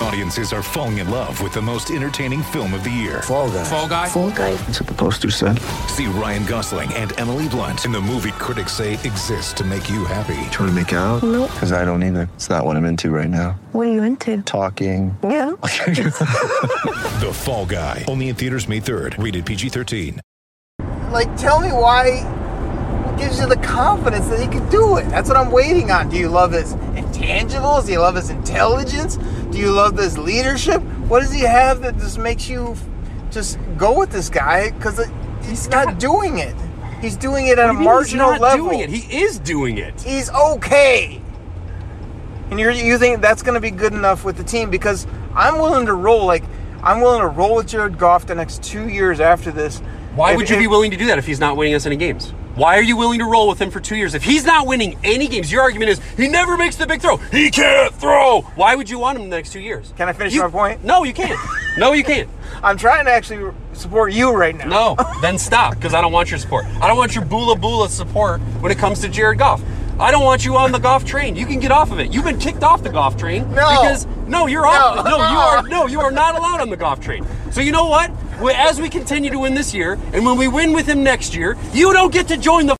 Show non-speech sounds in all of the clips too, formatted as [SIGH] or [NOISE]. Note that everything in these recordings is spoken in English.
Audiences are falling in love with the most entertaining film of the year. Fall guy. Fall Guy. Fall guy. That's what the poster said. See Ryan Gosling and Emily Blunt in the movie critics say exists to make you happy. Trying to make it out? Nope. Because I don't either. It's not what I'm into right now. What are you into? Talking. Yeah. [LAUGHS] [LAUGHS] The Fall Guy. Only in theaters May 3rd. Rated PG-13. Like, tell me why. Gives you the confidence that he can do it? That's what I'm waiting on. Do you love his intangibles? Do you love his intelligence? Do you love his leadership? What does he have that just makes you just go with this guy? Because he's not doing it. He's doing it at a marginal he's not level. doing it. He is doing it. He's okay. And you're, you think that's going to be good enough with the team? Because I'm willing to roll. Like, I'm willing to roll with Jared Goff the next two years after this. Why If- would you if- be willing to do that if he's not winning us any games? Why are you willing to roll with him for two years? If he's not winning any games, your argument is he never makes the big throw. He can't throw. Why would you want him the next two years? Can I finish You- my point? No, you can't. No, you can't. [LAUGHS] I'm trying to actually support you right now. No, [LAUGHS] then stop because I don't want your support. I don't want your bula bula support when it comes to Jared Goff. I don't want you on the Goff train. You can get off of it. You've been kicked off the Goff train No. because no, you're off. No. No, you are [LAUGHS] no, you are not allowed on the Goff train. So you know what? As we continue to win this year, and when we win with him next year, you don't get to join the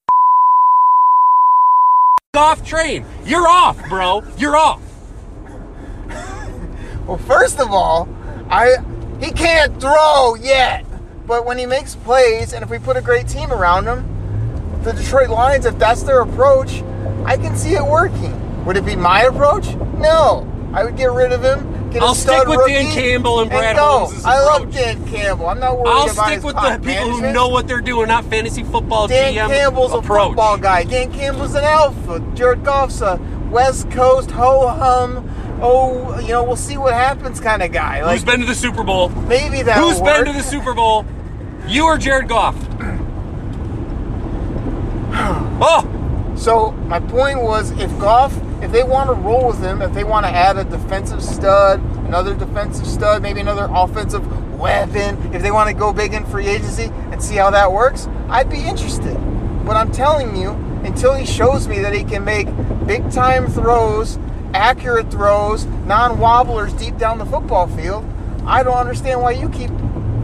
[LAUGHS] off train. You're off, bro. You're off. [LAUGHS] Well, first of all, I he can't throw yet. But when he makes plays, and if we put a great team around him, the Detroit Lions, if that's their approach, I can see it working. Would it be my approach? No. I would get rid of him. Get I'll stick with rookie, Dan Campbell and Brad go. Holmes' I love. Dan Campbell. I'm not worried about that. I'll stick with the people who know what they're doing, not fantasy football Dan GM Campbell's approach. a football guy. Dan Campbell's an alpha. Jared Goff's a West Coast ho hum. Oh, you know, we'll see what happens kind of guy. Like Who's been to the Super Bowl? maybe that. Who's been to the Super Bowl? You or Jared Goff? [CLEARS THROAT] Oh, So my point was, if Goff, if they want to roll with him, if they want to add a defensive stud, another defensive stud, maybe another offensive weapon, if they want to go big in free agency and see how that works, I'd be interested. But I'm telling you, until he shows me that he can make big time throws, accurate throws, non wobblers deep down the football field, I don't understand why you keep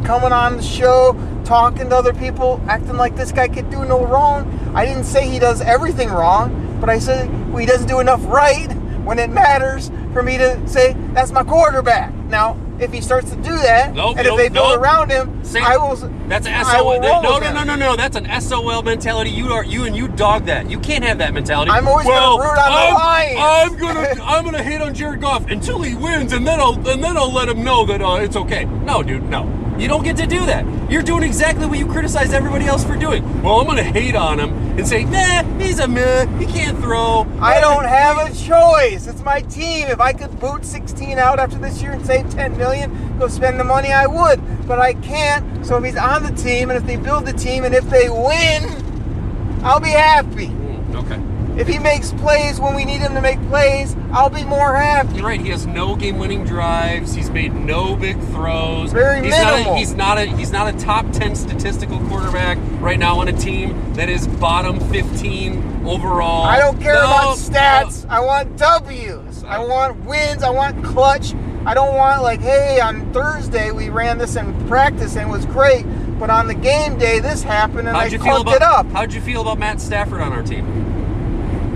coming on the show, talking to other people, acting like this guy could do no wrong. I didn't say he does everything wrong, but I said well, he doesn't do enough right when it matters for me to say that's my quarterback. Now, if he starts to do that, Nope, and nope, if they build nope. around him, I will. that's an SOL. roll No, no, no, no, no. That's an SOL mentality. You are you and you dog that. You can't have that mentality. I'm always gonna root on the I'm, Lions. I'm gonna [LAUGHS] I'm gonna hate on Jared Goff until he wins, and then I'll and then I'll let him know that uh, it's okay. No, dude, no. You don't get to do that. You're doing exactly what you criticize everybody else for doing. Well, I'm gonna hate on him and say, nah, he's a meh. He can't throw. I don't have a choice. It's my team. If I could boot 16 out after this year and save 10 million, go spend the money, I would. But I can't. So if he's on the team and if they build the team and if they win, I'll be happy. Mm, Okay. If he makes plays when we need him to make plays, I'll be more happy. You're right. He has no game-winning drives. He's made no big throws. Very he's minimal. Not a, he's not a he's not a top ten statistical quarterback right now on a team that is bottom fifteen overall. I don't care No, about stats. I want W's. I want wins. I want clutch. I don't want like, hey, on Thursday we ran this in practice and it was great, but on the game day this happened and How'd I you feel about it up. How'd you feel about Matt Stafford on our team?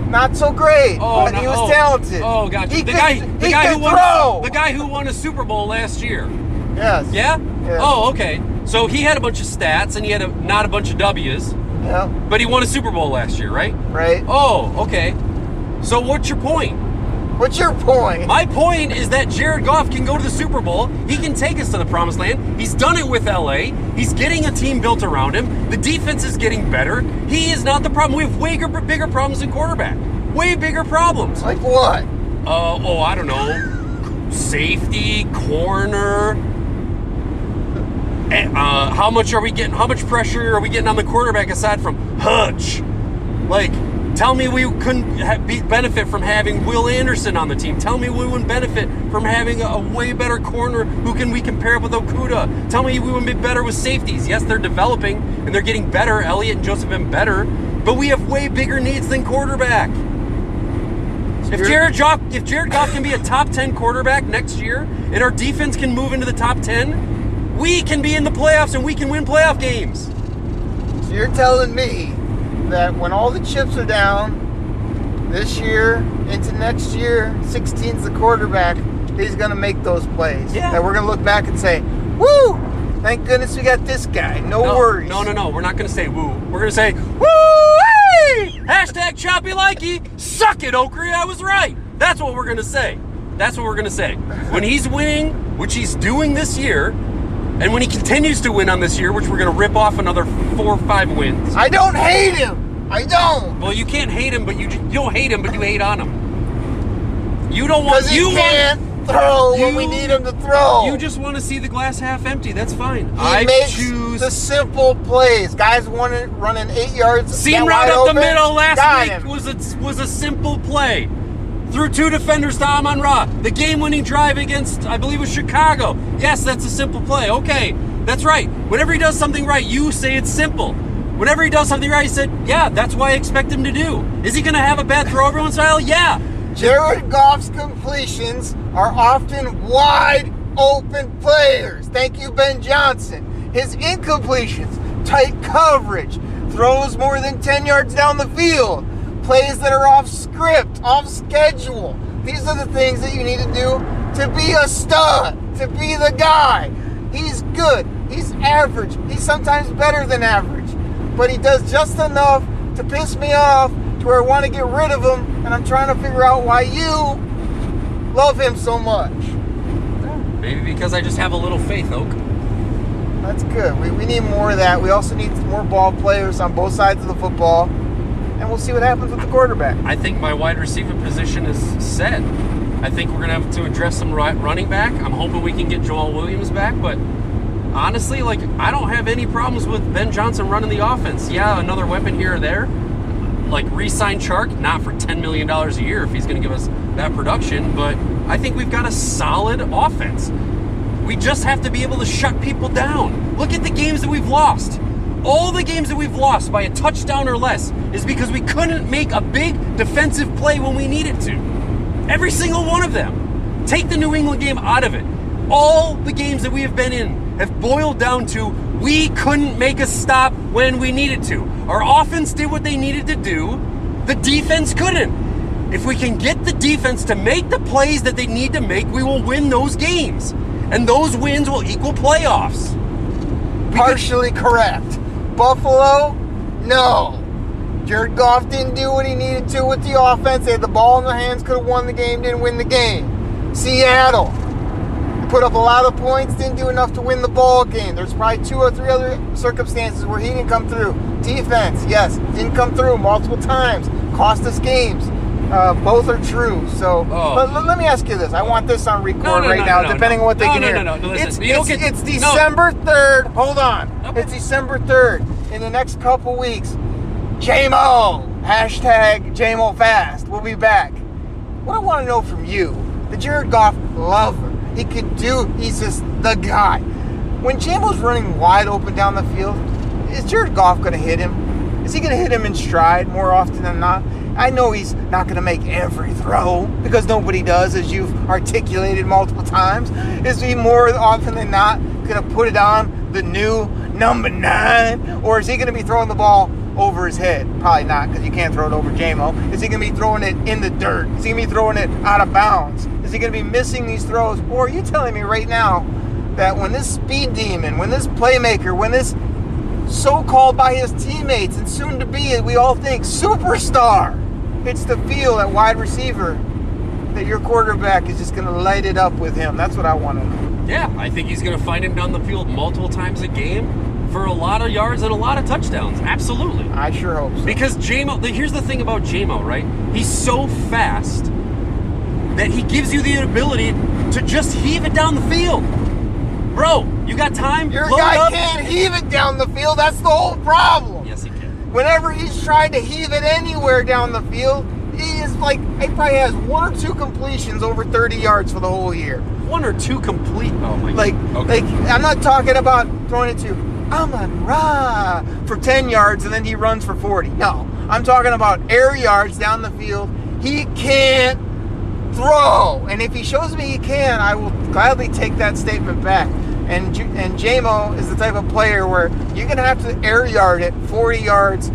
not so great, Oh, but no- he was oh. talented. Oh, gotcha. He the could, guy, he the guy who won, throw. the guy who won a Super Bowl last year. Yes. Yeah. Yes. Oh, okay. So he had a bunch of stats and he had a, not a bunch of W's, Yeah. but he won a Super Bowl last year, right? Right. Oh, okay. So what's your point? What's your point? My point is that Jared Goff can go to the Super Bowl. He can take us to the promised land. He's done it with LA. He's getting a team built around him. The defense is getting better. He is not the problem. We have way bigger, bigger problems in quarterback. Way bigger problems. like what? Uh, oh, I don't know. Safety, corner. Eh, Uh, how much are we getting? How much pressure are we getting on the quarterback aside from Hutch? Like, tell me we couldn't ha- be, benefit from having Will Anderson on the team. Tell me we wouldn't benefit from having a, a way better corner who can we compare up with Okudah. Tell me we wouldn't be better with safeties. Yes, they're developing and they're getting better. Elliott and Joseph have been better, but we have way bigger needs than quarterback. If Jared Goff, if Jared Goff can be a top ten quarterback next year, and our defense can move into the top ten, we can be in the playoffs and we can win playoff games. So you're telling me that when all the chips are down this year into next year, 16's the quarterback, he's going to make those plays. Yeah. That we're going to look back and say, woo, thank goodness we got this guy. No, No, worries. no, no, no. We're not going to say woo. We're going to say woo. Hashtag choppy likey. Suck it, Okri. I was right. That's what we're going to say. That's what we're going to say. When he's winning, which he's doing this year, and when he continues to win on this year, which we're going to rip off another four or five wins. I don't hate him. I don't. Well, you can't hate him, but you, you don't hate him, but you hate on him. You don't want you can't want throw when we need him to throw. you just want to see the glass half empty. That's fine. he I makes choose the simple plays. Guys wanted running eight yards. seam route up the middle last week him. was a was a simple play. Through two defenders to Amon Ra. The game-winning drive against, I believe, was Chicago. Yes, that's a simple play. Okay, that's right. Whenever he does something right, you say it's simple. Whenever he does something right, he said, "Yeah, that's what I expect him to do." Is he going to have a bad throw every once in a while? Yeah. Jared Goff's completions are often wide open players. Thank you, Ben Johnson. His incompletions, tight coverage, throws more than 10 yards down the field, plays that are off script, off schedule. These are the things that you need to do to be a stud, to be the guy. He's good. He's average. He's sometimes better than average. But he does just enough to piss me off to where I want to get rid of him, and I'm trying to figure out why you love him so much. Maybe because I just have a little faith, Oak. That's good. We, we need more of that. We also need more ball players on both sides of the football, and we'll see what happens with the quarterback. I think my wide receiver position is set. I think we're going to have to address some running back. I'm hoping we can get Joel Williams back, but honestly, like I don't have any problems with Ben Johnson running the offense. Yeah, another weapon here or there. Like re-sign Chark, not for ten million dollars a year if he's going to give us that production, but I think we've got a solid offense. We just have to be able to shut people down. Look at the games that we've lost. All the games that we've lost by a touchdown or less is because we couldn't make a big defensive play when we needed to. Every single one of them. Take the New England game out of it. All the games that we have been in have boiled down to we couldn't make a stop when we needed to. Our offense did what they needed to do, the defense couldn't. If we can get the defense to make the plays that they need to make, we will win those games. And those wins will equal playoffs. Partially correct. Buffalo, no. Jared Goff didn't do what he needed to with the offense. They had the ball in their hands, could have won the game, didn't win the game. Seattle put up a lot of points, didn't do enough to win the ball game. There's probably two or three other circumstances where he didn't come through. Defense, yes, didn't come through multiple times, cost us games. Uh, both are true. So, Oh. but let me ask you this: I want this on record No, no, right no, now, no, no, depending on what they can hear. no, no, no, It's, it's, get- it's. December third. Hold on. Okay. It's December third. In the next couple weeks, JMO hashtag JMO Fast. We'll be back. What I want to know from you, the Jared Goff lover, he could do. He's just the guy. When JMO's running wide open down the field, is Jared Goff going to hit him? Is he going to hit him in stride more often than not? I know he's not going to make every throw because nobody does, as you've articulated multiple times. Is he more often than not going to put it on the new number nine, or is he going to be throwing the ball over his head? Probably not, because you can't throw it over JMO. Is he going to be throwing it in the dirt? Is he going to be throwing it out of bounds? Is he going to be missing these throws? Or are you telling me right now that when this speed demon, when this playmaker, when this so-called by his teammates and soon to be, we all think superstar hits the feel at wide receiver, that your quarterback is just going to light it up with him? That's what I want to know. Yeah, I think he's going to find him down the field multiple times a game for a lot of yards and a lot of touchdowns. Absolutely. I sure hope so. Because JMO, here's the thing about JMO, right? He's so fast that he gives you the ability to just heave it down the field. Bro, you got time? Your guy can't heave it down the field. That's the whole problem. Yes, he can. Whenever he's tried to heave it anywhere down the field, he is like he probably has one or two completions over 30 yards for the whole year. One or two complete. Oh my Like, god. Okay. like I'm not talking about throwing it to Amon Ra for 10 yards and then he runs for 40. No, I'm talking about air yards down the field. He can't throw, and if he shows me he can, I will gladly take that statement back. And J- and JMO is the type of player where you're gonna have to air yard it 40 yards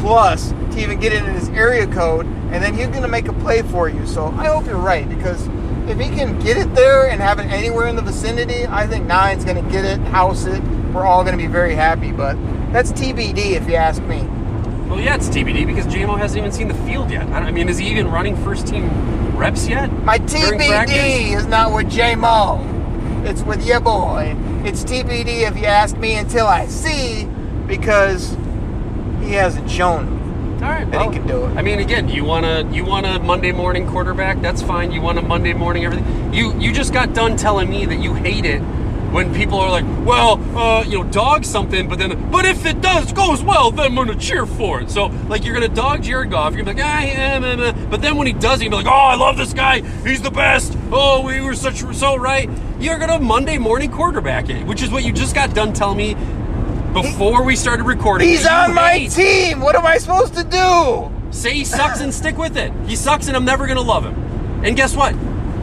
plus to even get it in his area code, and then he's gonna make a play for you. So I hope you're right because if he can get it there and have it anywhere in the vicinity, I think Nine's gonna get it, house it. We're all gonna be very happy, but that's TBD if you ask me. Well, yeah, it's TBD because JMO hasn't even seen the field yet. I, mean, is he even running first team reps yet? My? TBD is not with J Mo. It's with your boy. It's TBD if you ask me until I see, because he hasn't shown. All right, That he can do it. I mean, again, you want to you want a Monday morning quarterback? That's fine. You want a Monday morning everything. You you just got done telling me that you hate it when people are like, well, uh, you know, dog something, but then, but if it does goes well, then I'm gonna cheer for it. So like, you're gonna dog Jared Goff. You're gonna be like, ah, yeah, meh, meh. but then when he does, it, you're like, oh, I love this guy. He's the best. Oh, we were such so right. You're gonna Monday morning quarterback it, which is what you just got done telling me before we started recording. He's on my hate. team. What am I supposed to do? Say he sucks and stick with it. He sucks and I'm never gonna love him. And guess what?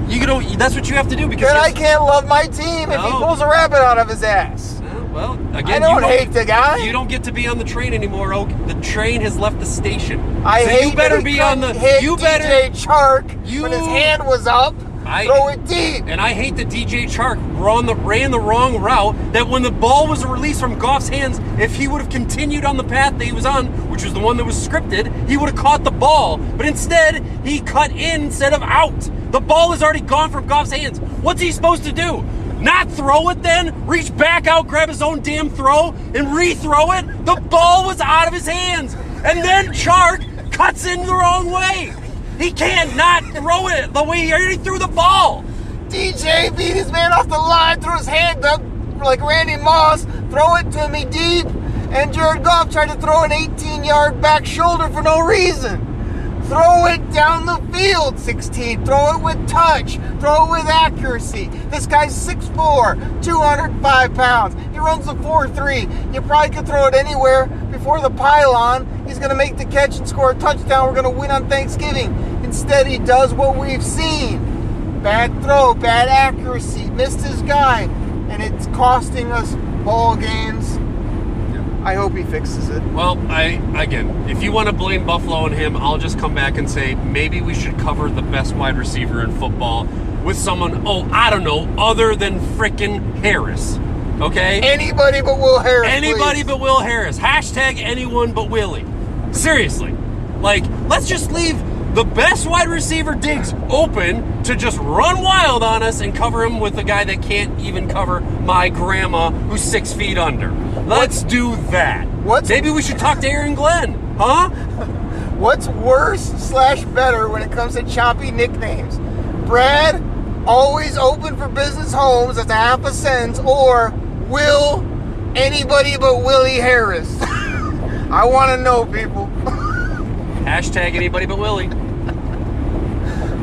You don't. That's what you have to do because Then I can't love my team if he pulls a rabbit out of his ass. Well, again, I don't you hate the guy. You don't get to be on the train anymore, Oak. The train has left the station. I so hate you better he be on the. You DJ better. Chark You- when his hand was up. I- throw it deep. And I hate that DJ Chark ran the, ran the wrong route. That when the ball was released from Goff's hands, if he would have continued on the path that he was on, which was the one that was scripted, he would have caught the ball. But instead, he cut in instead of out. The ball is already gone from Goff's hands. What's he supposed to do? Not throw it then? Reach back out, grab his own damn throw, and rethrow it? The ball was out of his hands. And then Chark cuts in the wrong way. He can't not throw it the way he already threw the ball. DJ beat his man off the line, threw his hand up like Randy Moss, throw it to me deep, and Jared Goff tried to throw an 18 yard back shoulder for no reason. Throw it down the field, 16. Throw it with touch. Throw it with accuracy. This guy's 6'4, 205 pounds. He runs a 4-3. You probably could throw it anywhere before the pylon. He's going to make the catch and score a touchdown. We're going to win on Thanksgiving. Instead, he does what we've seen. Bad throw, bad accuracy, missed his guy, and it's costing us ball games. I hope he fixes it. Well, I again, if you want to blame Buffalo and him, I'll just come back and say maybe we should cover the best wide receiver in football with someone, oh, I don't know, other than frickin' Harris. Okay? Anybody but Will Harris. Anybody please. but Will Harris. Hashtag anyone but Willie. Seriously. Like, let's just leave the best wide receiver Diggs open to just run wild on us and cover him with a guy that can't even cover my grandma who's six feet under. Let's do that. What's- Maybe we should talk to Aaron Glenn, huh? [LAUGHS] What's worse slash better when it comes to choppy nicknames? Brad, always open for business Holmes, that's a half a sentence, or Will, anybody but Willie Harris. [LAUGHS] I want to know, people. [LAUGHS] Hashtag anybody but Willie.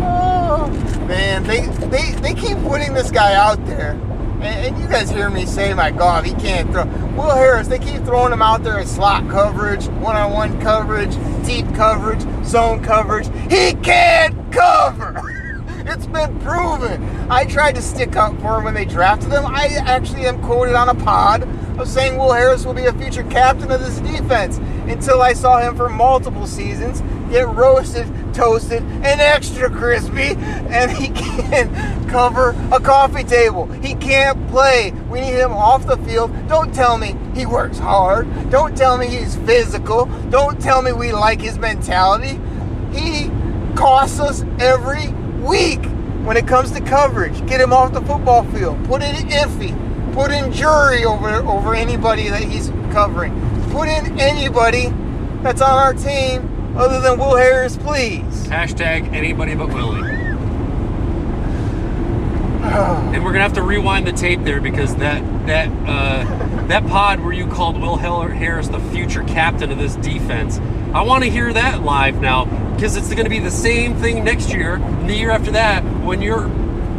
Oh, man, they, they they keep putting this guy out there. And, and you guys hear me say, my God, he can't throw. Will Harris, they keep throwing him out there as slot coverage, one on one coverage, deep coverage, zone coverage. He can't cover! [LAUGHS] It's been proven. I tried to stick up for him when they drafted him. I actually am quoted on a pod of saying Will Harris will be a future captain of this defense. until I saw him for multiple seasons get roasted, toasted, and extra crispy, and he [LAUGHS] can't cover a coffee table. He can't play. We need him off the field. Don't tell me he works hard. Don't tell me he's physical. Don't tell me we like his mentality. He costs us every week when it comes to coverage. Get him off the football field. Put in Iffy. Put in jury over over anybody that he's covering. Put in anybody that's on our team other than Will Harris, please. Hashtag anybody but Willie. and we're gonna have to rewind the tape there because that that uh, that pod where you called Will Harris the future captain of this defense. I want to hear that live now because it's to be the same thing next year, and the year after that, when you're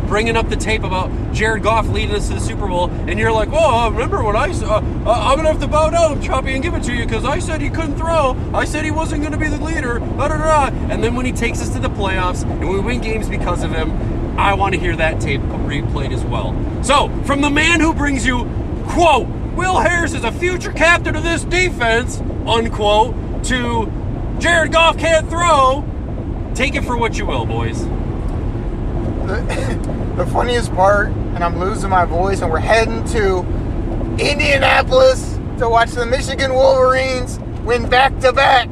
bringing up the tape about Jared Goff leading us to the Super Bowl, and you're like, "Oh, remember when I? Uh, I'm gonna have to bow down, Choppy, and give it to you because I said he couldn't throw. I said he wasn't gonna be the leader." Da, da, da. And then when he takes us to the playoffs and we win games because of him, I want to hear that tape replayed as well. So, from the man who brings you, quote, Will Harris is a future captain of this defense, unquote, to Jared Goff can't throw. Take it for what you will, boys. [COUGHS] The, funniest part, and I'm losing my voice, and we're heading to Indianapolis to watch the Michigan Wolverines win back to back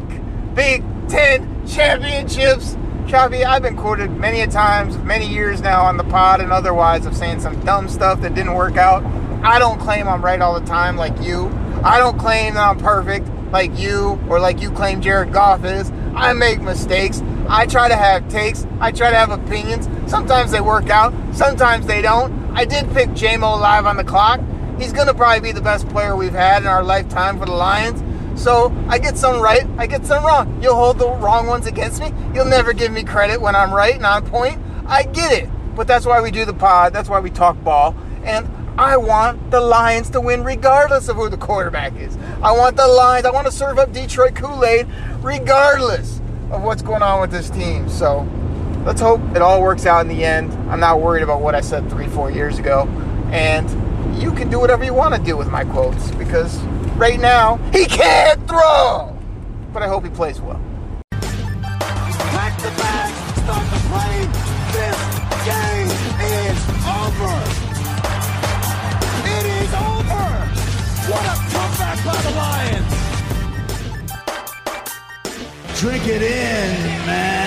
Big Ten championships. Choppy, I've been quoted many a times, many years now on the pod and otherwise of saying some dumb stuff that didn't work out. I don't claim I'm right all the time like you. I don't claim that I'm perfect like you or like you claim Jared Goff is. I make mistakes. I try to have takes. I try to have opinions. Sometimes they work out. Sometimes they don't. I did pick JMO live on the clock. He's going to probably be the best player we've had in our lifetime for the Lions. So I get some right, I get some wrong. You'll hold the wrong ones against me. You'll never give me credit when I'm right and on point. I get it. But that's why we do the pod. That's why we talk ball. And I want the Lions to win regardless of who the quarterback is. I want the Lions. I want to serve up Detroit Kool Aid regardless of what's going on with this team. So let's hope it all works out in the end. I'm not worried about what I said three, four years ago. And you can do whatever you want to do with my quotes because right now he can't throw. But I hope he plays well. Pack the bags, start the plane. This game is over. It is over. What a comeback by the Lions. Drink it in, man.